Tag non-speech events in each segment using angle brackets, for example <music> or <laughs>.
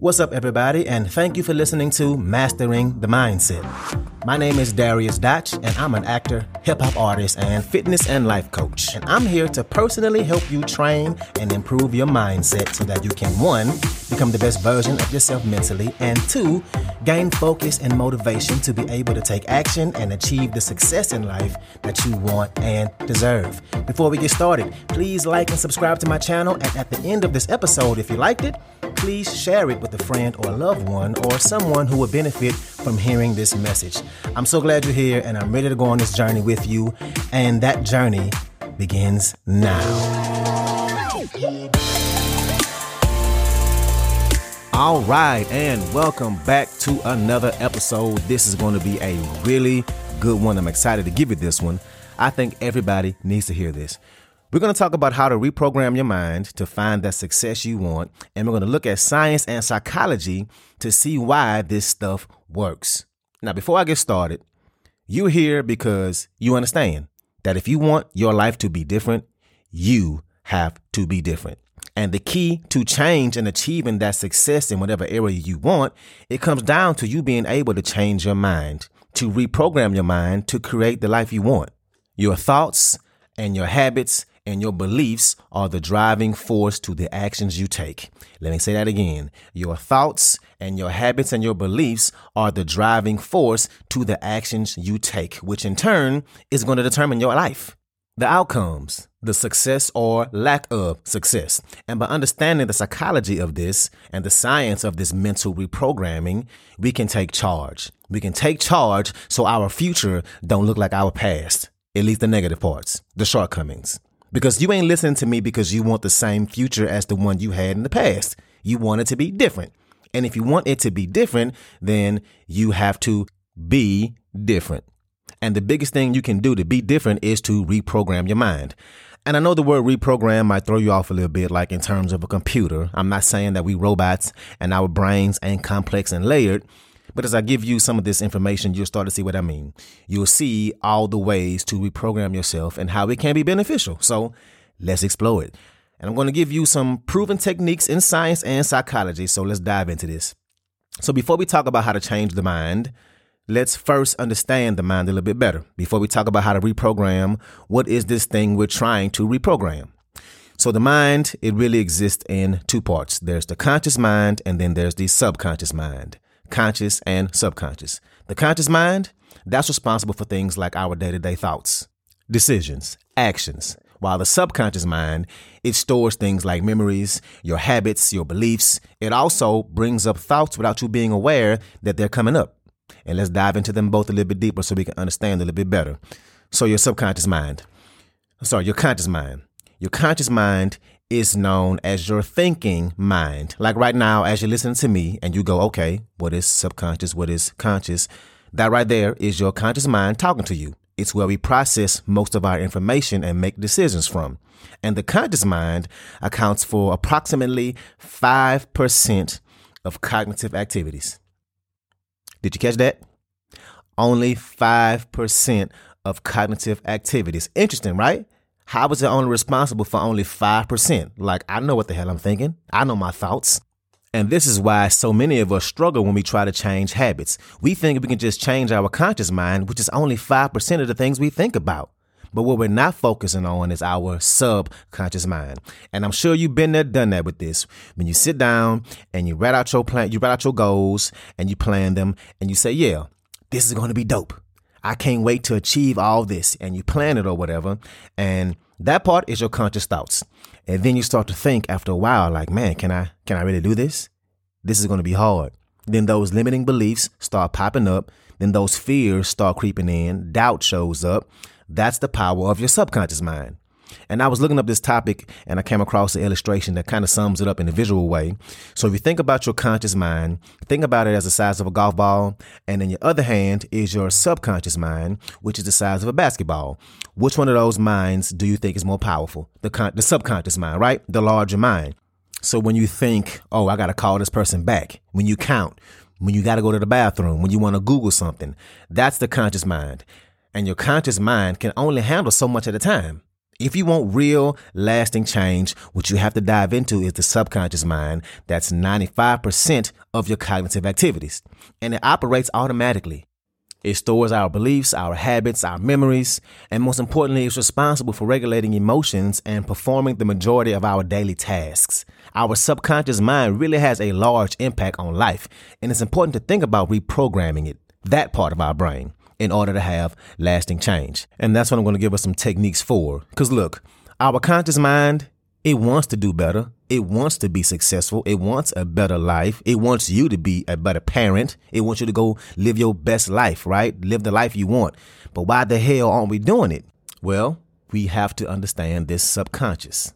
What's up, everybody, and thank you for listening to Mastering the Mindset. My name is Darius Dotch, and I'm an actor, hip hop artist, and fitness and life coach. And I'm here to personally help you train and improve your mindset so that you can, one, become the best version of yourself mentally, and two, gain focus and motivation to be able to take action and achieve the success in life that you want and deserve. Before we get started, please like and subscribe to my channel. And at the end of this episode, if you liked it, please share it with a friend or a loved one or someone who would benefit from hearing this message. I'm so glad you're here and I'm ready to go on this journey with you. And that journey begins now. All right, and welcome back to another episode. This is going to be a really good one. I'm excited to give you this one. I think everybody needs to hear this. We're going to talk about how to reprogram your mind to find that success you want. And we're going to look at science and psychology to see why this stuff works. Now, before I get started, you're here because you understand that if you want your life to be different, you have to be different. And the key to change and achieving that success in whatever area you want, it comes down to you being able to change your mind, to reprogram your mind to create the life you want. Your thoughts and your habits and your beliefs are the driving force to the actions you take. Let me say that again. Your thoughts and your habits and your beliefs are the driving force to the actions you take, which in turn is going to determine your life. The outcomes, the success or lack of success. And by understanding the psychology of this and the science of this mental reprogramming, we can take charge. We can take charge so our future don't look like our past, at least the negative parts, the shortcomings. Because you ain't listening to me because you want the same future as the one you had in the past. You want it to be different. And if you want it to be different, then you have to be different. And the biggest thing you can do to be different is to reprogram your mind. And I know the word reprogram might throw you off a little bit, like in terms of a computer. I'm not saying that we robots and our brains ain't complex and layered, but as I give you some of this information, you'll start to see what I mean. You'll see all the ways to reprogram yourself and how it can be beneficial. So let's explore it. And I'm going to give you some proven techniques in science and psychology. So let's dive into this. So before we talk about how to change the mind, let's first understand the mind a little bit better. Before we talk about how to reprogram, what is this thing we're trying to reprogram? So the mind, it really exists in two parts. There's the conscious mind and then there's the subconscious mind conscious, and subconscious. The conscious mind, that's responsible for things like our day to day thoughts, decisions, actions. While the subconscious mind, it stores things like memories, your habits, your beliefs. It also brings up thoughts without you being aware that they're coming up. And let's dive into them both a little bit deeper so we can understand a little bit better. So, your subconscious mind, sorry, your conscious mind. Your conscious mind is known as your thinking mind. Like right now, as you listen to me and you go, okay, what is subconscious? What is conscious? That right there is your conscious mind talking to you. It's where we process most of our information and make decisions from. And the conscious mind accounts for approximately 5% of cognitive activities. Did you catch that? Only 5% of cognitive activities. Interesting, right? How is it only responsible for only 5%? Like, I know what the hell I'm thinking. I know my thoughts. And this is why so many of us struggle when we try to change habits. We think we can just change our conscious mind, which is only 5% of the things we think about. But what we're not focusing on is our subconscious mind. And I'm sure you've been there, done that with this. When you sit down and you write out your plan, you write out your goals and you plan them and you say, yeah, this is going to be dope. I can't wait to achieve all this. And you plan it or whatever. And that part is your conscious thoughts. And then you start to think after a while, like, man, can I can I really do this? This is gonna be hard. Then those limiting beliefs start popping up. Then those fears start creeping in. Doubt shows up. That's the power of your subconscious mind. And I was looking up this topic and I came across an illustration that kind of sums it up in a visual way. So if you think about your conscious mind, think about it as the size of a golf ball. And in your other hand is your subconscious mind, which is the size of a basketball. Which one of those minds do you think is more powerful? The, con- the subconscious mind, right? The larger mind. So when you think, oh, I got to call this person back, when you count, when you got to go to the bathroom, when you want to Google something, that's the conscious mind. And your conscious mind can only handle so much at a time. If you want real, lasting change, what you have to dive into is the subconscious mind. That's 95% of your cognitive activities. And it operates automatically. It stores our beliefs, our habits, our memories, and most importantly, it's responsible for regulating emotions and performing the majority of our daily tasks. Our subconscious mind really has a large impact on life, and it's important to think about reprogramming it, that part of our brain in order to have lasting change. And that's what I'm going to give us some techniques for. Because look, our conscious mind, it wants to do better. It wants to be successful. It wants a better life. It wants you to be a better parent. It wants you to go live your best life, right? Live the life you want. But why the hell aren't we doing it? Well, we have to understand this subconscious.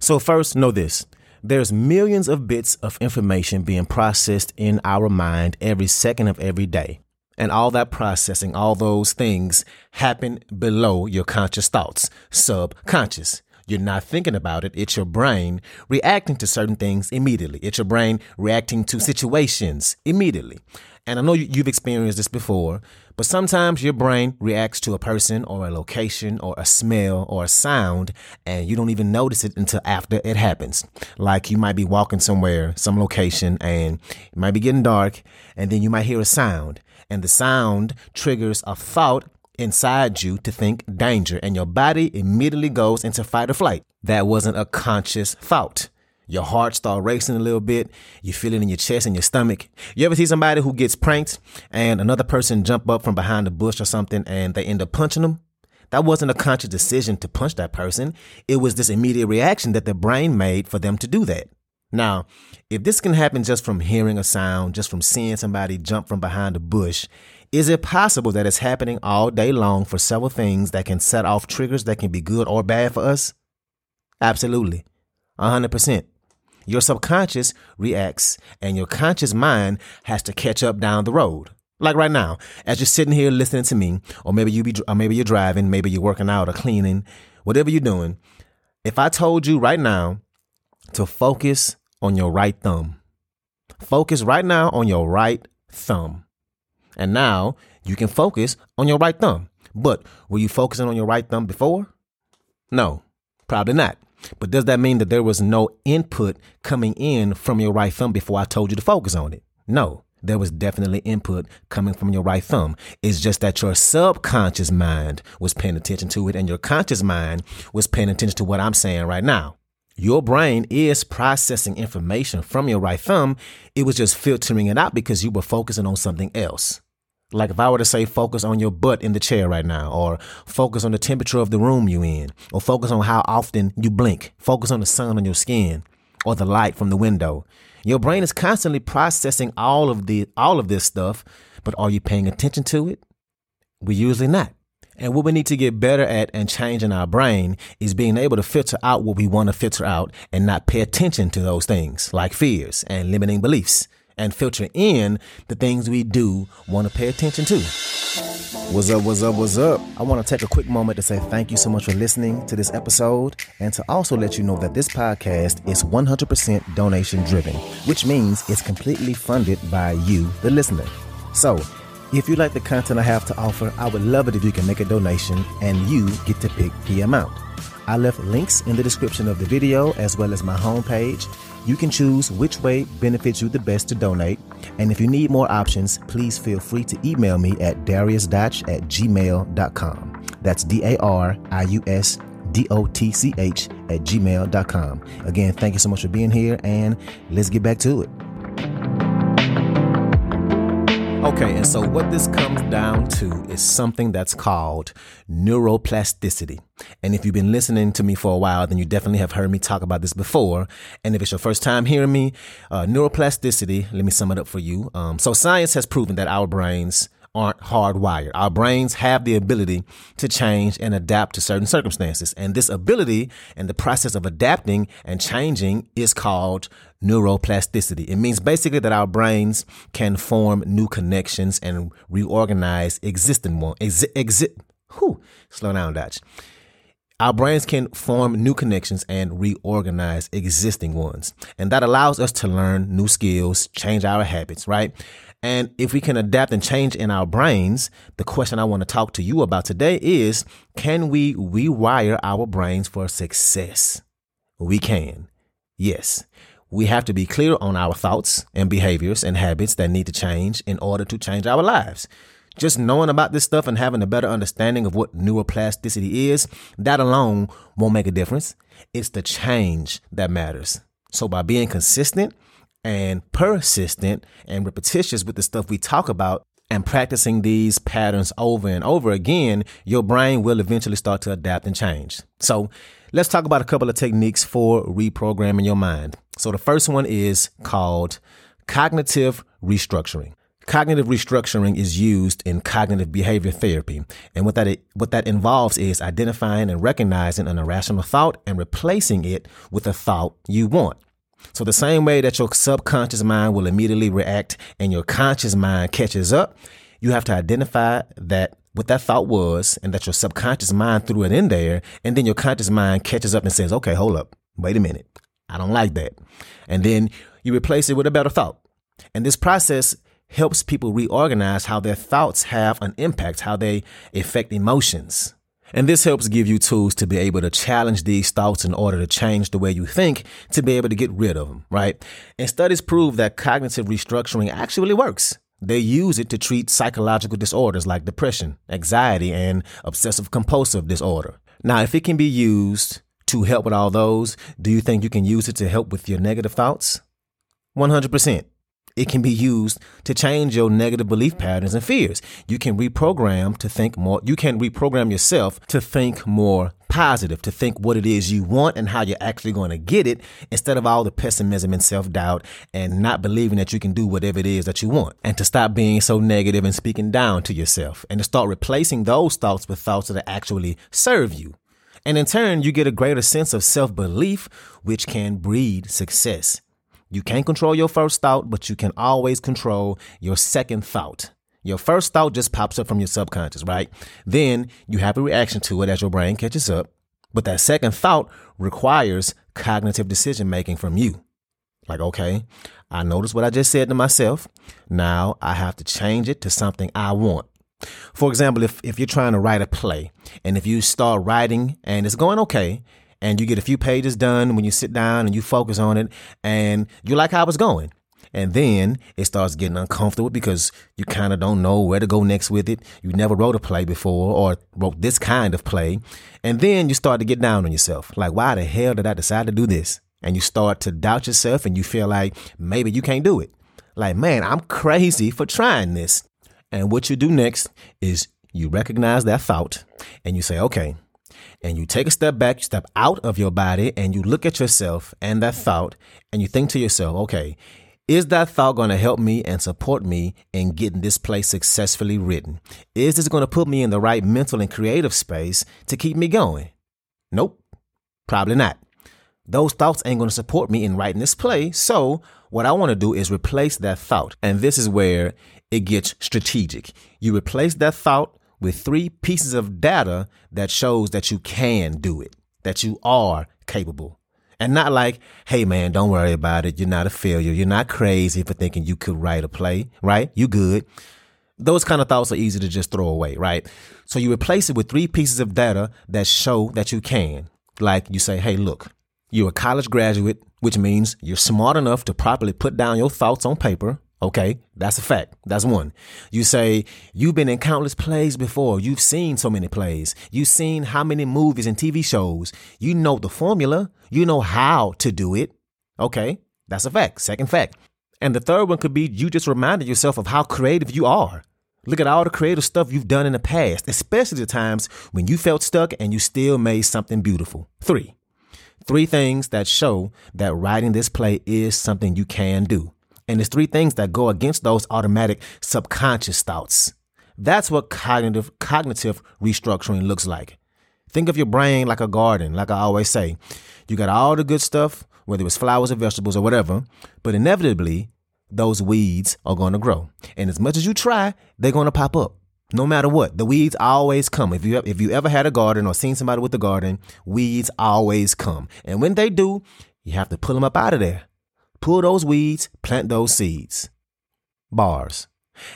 So first, know this. There's millions of bits of information being processed in our mind every second of every day. And all that processing, all those things happen below your conscious thoughts, subconscious. You're not thinking about it. It's your brain reacting to certain things immediately. It's your brain reacting to situations immediately. And I know you've experienced this before, but sometimes your brain reacts to a person or a location or a smell or a sound, and you don't even notice it until after it happens. Like you might be walking somewhere, some location, and it might be getting dark, and then you might hear a sound and the sound triggers a thought inside you to think danger, and your body immediately goes into fight or flight. That wasn't a conscious thought. Your heart start racing a little bit. You feel it in your chest and your stomach. You ever see somebody who gets pranked and another person jump up from behind a bush or something and they end up punching them? That wasn't a conscious decision to punch that person. It was this immediate reaction that the brain made for them to do that. Now, if this can happen just from hearing a sound, just from seeing somebody jump from behind a bush, is it possible that it's happening all day long for several things that can set off triggers that can be good or bad for us? Absolutely. 100%. Your subconscious reacts and your conscious mind has to catch up down the road. Like right now, as you're sitting here listening to me, or maybe you be, or maybe you're driving, maybe you're working out or cleaning, whatever you're doing. If I told you right now to focus on your right thumb. Focus right now on your right thumb. And now you can focus on your right thumb. But were you focusing on your right thumb before? No, probably not. But does that mean that there was no input coming in from your right thumb before I told you to focus on it? No, there was definitely input coming from your right thumb. It's just that your subconscious mind was paying attention to it and your conscious mind was paying attention to what I'm saying right now. Your brain is processing information from your right thumb. It was just filtering it out because you were focusing on something else. Like if I were to say focus on your butt in the chair right now, or focus on the temperature of the room you in, or focus on how often you blink, focus on the sun on your skin, or the light from the window. Your brain is constantly processing all of the all of this stuff, but are you paying attention to it? We usually not. And what we need to get better at and change in our brain is being able to filter out what we want to filter out and not pay attention to those things like fears and limiting beliefs and filter in the things we do want to pay attention to. What's up, what's up, what's up? I want to take a quick moment to say thank you so much for listening to this episode and to also let you know that this podcast is 100% donation driven, which means it's completely funded by you, the listener. So, if you like the content I have to offer, I would love it if you can make a donation and you get to pick the amount. I left links in the description of the video as well as my homepage. You can choose which way benefits you the best to donate. And if you need more options, please feel free to email me at dariusdotch at gmail.com. That's D A R I U S D O T C H at gmail.com. Again, thank you so much for being here, and let's get back to it. Okay, and so what this comes down to is something that's called neuroplasticity. And if you've been listening to me for a while, then you definitely have heard me talk about this before. And if it's your first time hearing me, uh, neuroplasticity, let me sum it up for you. Um, so science has proven that our brains aren't hardwired. Our brains have the ability to change and adapt to certain circumstances. And this ability and the process of adapting and changing is called neuroplasticity. It means basically that our brains can form new connections and reorganize existing ones. Exi- exi- whew, slow down, Dotch. Our brains can form new connections and reorganize existing ones. And that allows us to learn new skills, change our habits, right? And if we can adapt and change in our brains, the question I want to talk to you about today is can we rewire our brains for success? We can. Yes. We have to be clear on our thoughts and behaviors and habits that need to change in order to change our lives. Just knowing about this stuff and having a better understanding of what neuroplasticity is, that alone won't make a difference. It's the change that matters. So by being consistent and persistent and repetitious with the stuff we talk about and practicing these patterns over and over again, your brain will eventually start to adapt and change. So let's talk about a couple of techniques for reprogramming your mind. So the first one is called cognitive restructuring. Cognitive restructuring is used in cognitive behavior therapy. And what that, what that involves is identifying and recognizing an irrational thought and replacing it with a thought you want. So the same way that your subconscious mind will immediately react and your conscious mind catches up, you have to identify that what that thought was and that your subconscious mind threw it in there. And then your conscious mind catches up and says, okay, hold up. Wait a minute. I don't like that. And then you replace it with a better thought. And this process helps people reorganize how their thoughts have an impact, how they affect emotions. And this helps give you tools to be able to challenge these thoughts in order to change the way you think to be able to get rid of them, right? And studies prove that cognitive restructuring actually works. They use it to treat psychological disorders like depression, anxiety, and obsessive compulsive disorder. Now, if it can be used to help with all those, do you think you can use it to help with your negative thoughts? 100%. It can be used to change your negative belief patterns and fears. You can reprogram to think more. You can reprogram yourself to think more positive, to think what it is you want and how you're actually going to get it instead of all the pessimism and self doubt and not believing that you can do whatever it is that you want. And to stop being so negative and speaking down to yourself and to start replacing those thoughts with thoughts that actually serve you. And in turn, you get a greater sense of self belief, which can breed success. You can't control your first thought, but you can always control your second thought. Your first thought just pops up from your subconscious, right? Then you have a reaction to it as your brain catches up. But that second thought requires cognitive decision making from you. Like, okay, I noticed what I just said to myself. Now I have to change it to something I want. For example, if, if you're trying to write a play and if you start writing and it's going okay and you get a few pages done when you sit down and you focus on it and you like how it's going. And then it starts getting uncomfortable because you kind of don't know where to go next with it. You never wrote a play before or wrote this kind of play. And then you start to get down on yourself. Like, why the hell did I decide to do this? And you start to doubt yourself and you feel like maybe you can't do it. Like, man, I'm crazy for trying this. And what you do next is you recognize that thought and you say, okay, and you take a step back, you step out of your body, and you look at yourself and that thought, and you think to yourself, okay, is that thought going to help me and support me in getting this play successfully written? Is this going to put me in the right mental and creative space to keep me going? Nope, probably not. Those thoughts ain't going to support me in writing this play. So, what I want to do is replace that thought. And this is where it gets strategic. You replace that thought with three pieces of data that shows that you can do it, that you are capable. And not like, hey man, don't worry about it. You're not a failure. You're not crazy for thinking you could write a play, right? You good. Those kind of thoughts are easy to just throw away, right? So you replace it with three pieces of data that show that you can. Like you say, hey, look, you're a college graduate, which means you're smart enough to properly put down your thoughts on paper. Okay, that's a fact. That's one. You say, you've been in countless plays before. You've seen so many plays. You've seen how many movies and TV shows. You know the formula. You know how to do it. Okay, that's a fact. Second fact. And the third one could be you just reminded yourself of how creative you are. Look at all the creative stuff you've done in the past, especially the times when you felt stuck and you still made something beautiful. Three. Three things that show that writing this play is something you can do. And there's three things that go against those automatic subconscious thoughts. That's what cognitive cognitive restructuring looks like. Think of your brain like a garden, like I always say. You got all the good stuff, whether it's flowers or vegetables or whatever, but inevitably those weeds are going to grow. And as much as you try, they're going to pop up. No matter what, the weeds always come. If you if you ever had a garden or seen somebody with a garden, weeds always come. And when they do, you have to pull them up out of there. Pull those weeds, plant those seeds. Bars.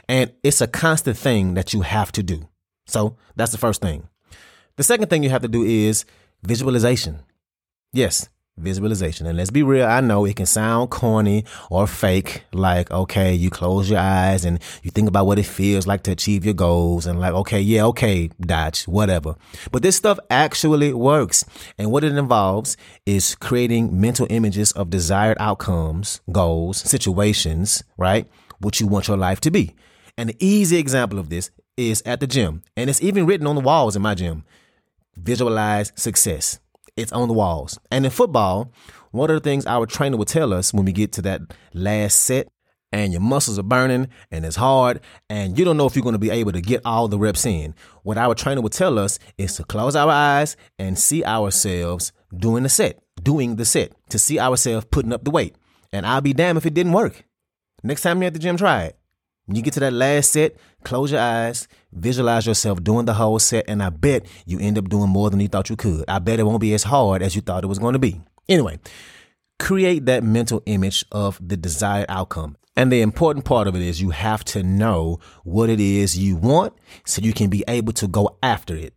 And it's a constant thing that you have to do. So that's the first thing. The second thing you have to do is visualization. Yes, visualization. And let's be real, I know it can sound corny or fake. Like, okay, you close your eyes and you think about what it feels like to achieve your goals and like, okay, yeah, okay, Dotch, whatever. But this stuff actually works. And what it involves is creating mental images of desired outcomes, goals, situations, right? What you want your life to be. And an easy example of this is at the gym. And it's even written on the walls in my gym. Visualize success it's on the walls. And in football, one of the things our trainer would tell us when we get to that last set and your muscles are burning and it's hard and you don't know if you're going to be able to get all the reps in. What our trainer would tell us is to close our eyes and see ourselves doing the set, doing the set, to see ourselves putting up the weight. And I'll be damned if it didn't work. Next time you're at the gym, try it. When you get to that last set, close your eyes, visualize yourself doing the whole set, and I bet you end up doing more than you thought you could. I bet it won't be as hard as you thought it was going to be. Anyway, create that mental image of the desired outcome. And the important part of it is you have to know what it is you want so you can be able to go after it.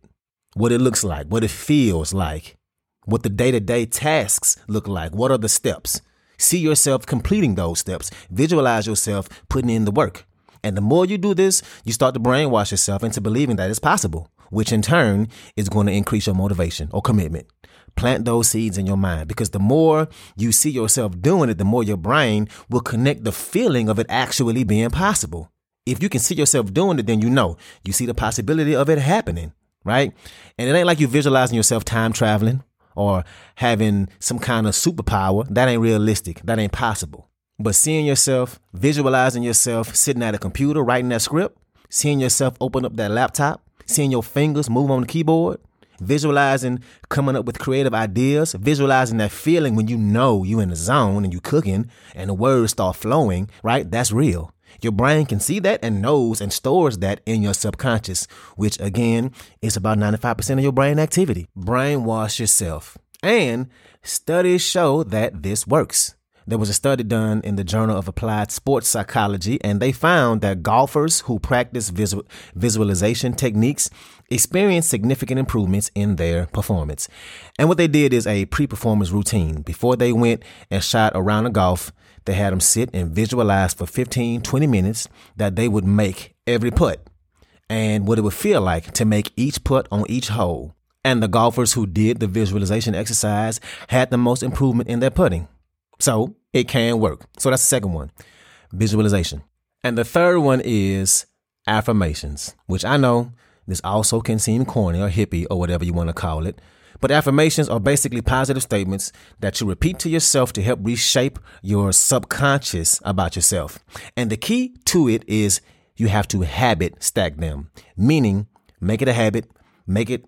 What it looks like, what it feels like, what the day to day tasks look like, what are the steps. See yourself completing those steps. Visualize yourself putting in the work. And the more you do this, you start to brainwash yourself into believing that it's possible, which in turn is going to increase your motivation or commitment. Plant those seeds in your mind because the more you see yourself doing it, the more your brain will connect the feeling of it actually being possible. If you can see yourself doing it, then you know you see the possibility of it happening, right? And it ain't like you visualizing yourself time traveling or having some kind of superpower. That ain't realistic. That ain't possible. But seeing yourself, visualizing yourself sitting at a computer writing that script, seeing yourself open up that laptop, seeing your fingers move on the keyboard, visualizing coming up with creative ideas, visualizing that feeling when you know you in the zone and you cooking and the words start flowing, right? That's real. Your brain can see that and knows and stores that in your subconscious, which again is about 95% of your brain activity. Brainwash yourself. And studies show that this works. There was a study done in the Journal of Applied Sports Psychology, and they found that golfers who practice visual, visualization techniques experience significant improvements in their performance. And what they did is a pre performance routine. Before they went and shot a golf, they had them sit and visualize for 15, 20 minutes that they would make every putt and what it would feel like to make each putt on each hole. And the golfers who did the visualization exercise had the most improvement in their putting. So it can work. So that's the second one visualization. And the third one is affirmations, which I know this also can seem corny or hippie or whatever you want to call it. But affirmations are basically positive statements that you repeat to yourself to help reshape your subconscious about yourself. And the key to it is you have to habit stack them, meaning make it a habit, make it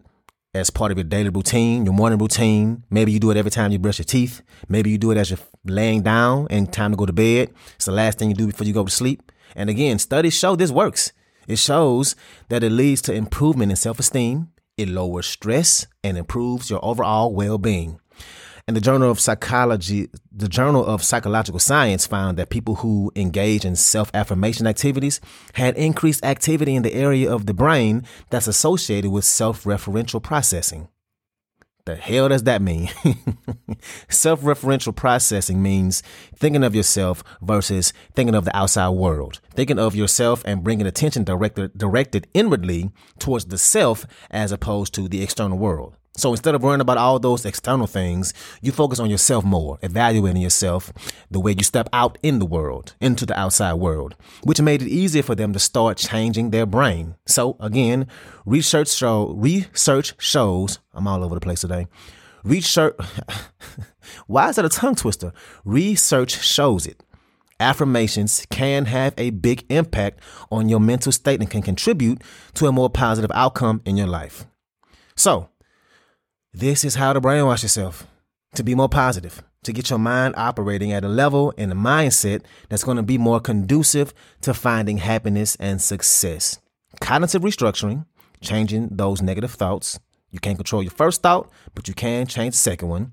as part of your daily routine, your morning routine. Maybe you do it every time you brush your teeth. Maybe you do it as you're laying down and time to go to bed. It's the last thing you do before you go to sleep. And again, studies show this works. It shows that it leads to improvement in self esteem, it lowers stress, and improves your overall well being. And the Journal of Psychology, the Journal of Psychological Science found that people who engage in self affirmation activities had increased activity in the area of the brain that's associated with self referential processing. The hell does that mean? <laughs> self referential processing means thinking of yourself versus thinking of the outside world, thinking of yourself and bringing attention directed, directed inwardly towards the self as opposed to the external world. So instead of worrying about all those external things, you focus on yourself more, evaluating yourself the way you step out in the world, into the outside world, which made it easier for them to start changing their brain. So again, research show research shows I'm all over the place today. Research <laughs> why is that a tongue twister? Research shows it. Affirmations can have a big impact on your mental state and can contribute to a more positive outcome in your life. So, this is how to brainwash yourself to be more positive, to get your mind operating at a level and a mindset that's going to be more conducive to finding happiness and success. Cognitive restructuring, changing those negative thoughts. You can't control your first thought, but you can change the second one.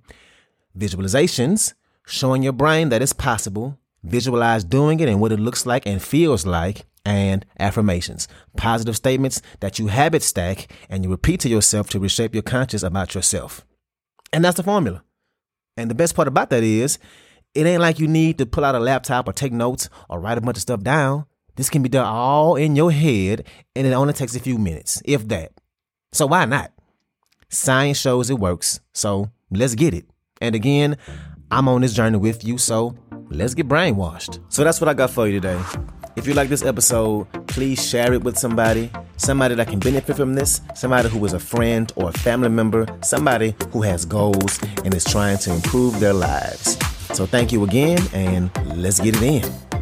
Visualizations, showing your brain that it's possible. Visualize doing it and what it looks like and feels like. And affirmations, positive statements that you habit stack and you repeat to yourself to reshape your conscious about yourself. And that's the formula. And the best part about that is it ain't like you need to pull out a laptop or take notes or write a bunch of stuff down. This can be done all in your head and it only takes a few minutes, if that. So why not? Science shows it works. So let's get it. And again, I'm on this journey with you, so let's get brainwashed. So that's what I got for you today. If you like this episode, please share it with somebody, somebody that can benefit from this, somebody who is a friend or a family member, somebody who has goals and is trying to improve their lives. So thank you again, and let's get it in.